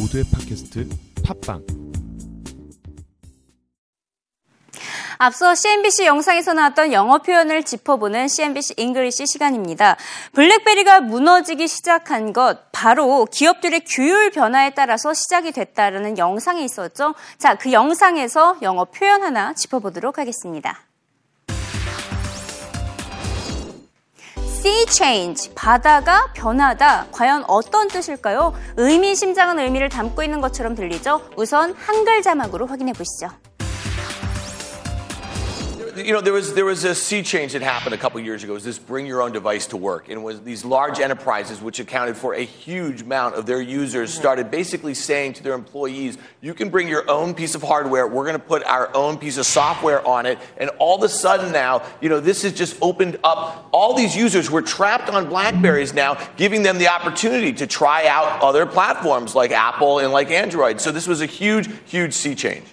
모두의 팟캐스트 팟빵 앞서 CNBC 영상에서 나왔던 영어 표현을 짚어보는 CNBC English 시간입니다. 블랙베리가 무너지기 시작한 것 바로 기업들의 규율 변화에 따라서 시작이 됐다라는 영상이 있었죠. 자, 그 영상에서 영어 표현 하나 짚어보도록 하겠습니다. Sea change, 바다가 변하다. 과연 어떤 뜻일까요? 의미심장한 의미를 담고 있는 것처럼 들리죠? 우선 한글 자막으로 확인해 보시죠. You know, there was there was a sea change that happened a couple years ago. It was this bring your own device to work, and it was these large enterprises, which accounted for a huge amount of their users, started basically saying to their employees, "You can bring your own piece of hardware. We're going to put our own piece of software on it." And all of a sudden now, you know, this has just opened up. All these users were trapped on Blackberries now, giving them the opportunity to try out other platforms like Apple and like Android. So this was a huge, huge sea change.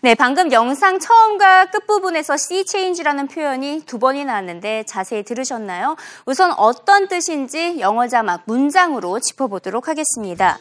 네, 방금 영상 처음과 끝부분에서 sea change라는 표현이 두 번이 나왔는데 자세히 들으셨나요? 우선 어떤 뜻인지 영어 자막 문장으로 짚어보도록 하겠습니다.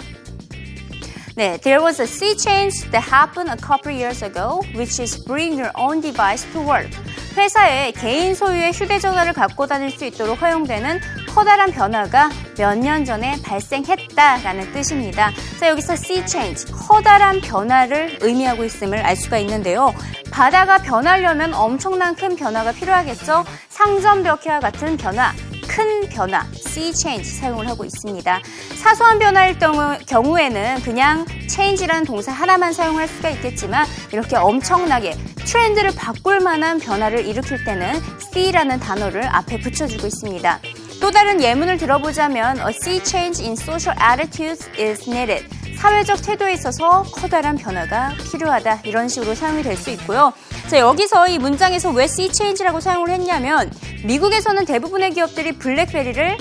네, there was a sea change that happened a couple years ago, which is bring your own device to work. 회사에 개인 소유의 휴대전화를 갖고 다닐 수 있도록 허용되는 커다란 변화가 몇 년 전에 발생했다라는 뜻입니다. 자, 여기서 sea change, 커다란 변화를 의미하고 있음을 알 수가 있는데요. 바다가 변하려면 엄청난 큰 변화가 필요하겠죠? 상점벽해와 같은 변화, 큰 변화, sea change 사용을 하고 있습니다. 사소한 변화일 경우, 에는 그냥 change라는 동사 하나만 사용할 수가 있겠지만 이렇게 엄청나게 트렌드를 바꿀 만한 변화를 일으킬 때는 see라는 단어를 앞에 붙여주고 있습니다. 또 다른 예문을 들어보자면 a sea change in social attitudes is needed. 사회적 태도에 있어서 커다란 변화가 필요하다. 이런 식으로 사용이 될 수 있고요. 자, 여기서 이 문장에서 왜 sea change라고 사용을 했냐면 미국에서는 대부분의 기업들이 블랙베리를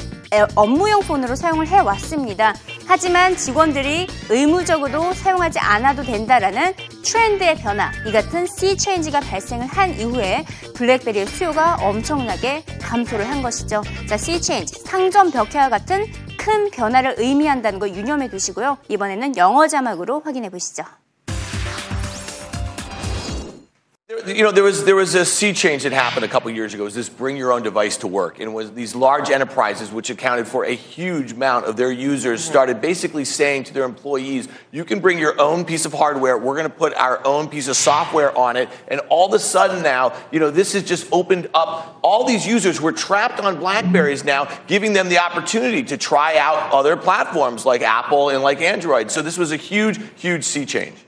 업무용 폰으로 사용을 해왔습니다. 하지만 직원들이 의무적으로 사용하지 않아도 된다라는 트렌드의 변화, 이 같은 change가 발생을 한 이후에 블랙베리의 수요가 엄청나게 감소를 한 것이죠. 자, sea change, 상점 벽해와 같은 큰 변화를 의미한다는 거 유념해 두시고요. 이번에는 영어 자막으로 확인해 보시죠. You know, there was there was a sea change that happened a couple years ago. It was this bring your own device to work, and it was these large enterprises, which accounted for a huge amount of their users, mm-hmm. started basically saying to their employees, "You can bring your own piece of hardware. We're going to put our own piece of software on it." And all of a sudden now, you know, this has just opened up. All these users were trapped on Blackberries now, giving them the opportunity to try out other platforms like Apple and like Android. So this was a huge, huge sea change.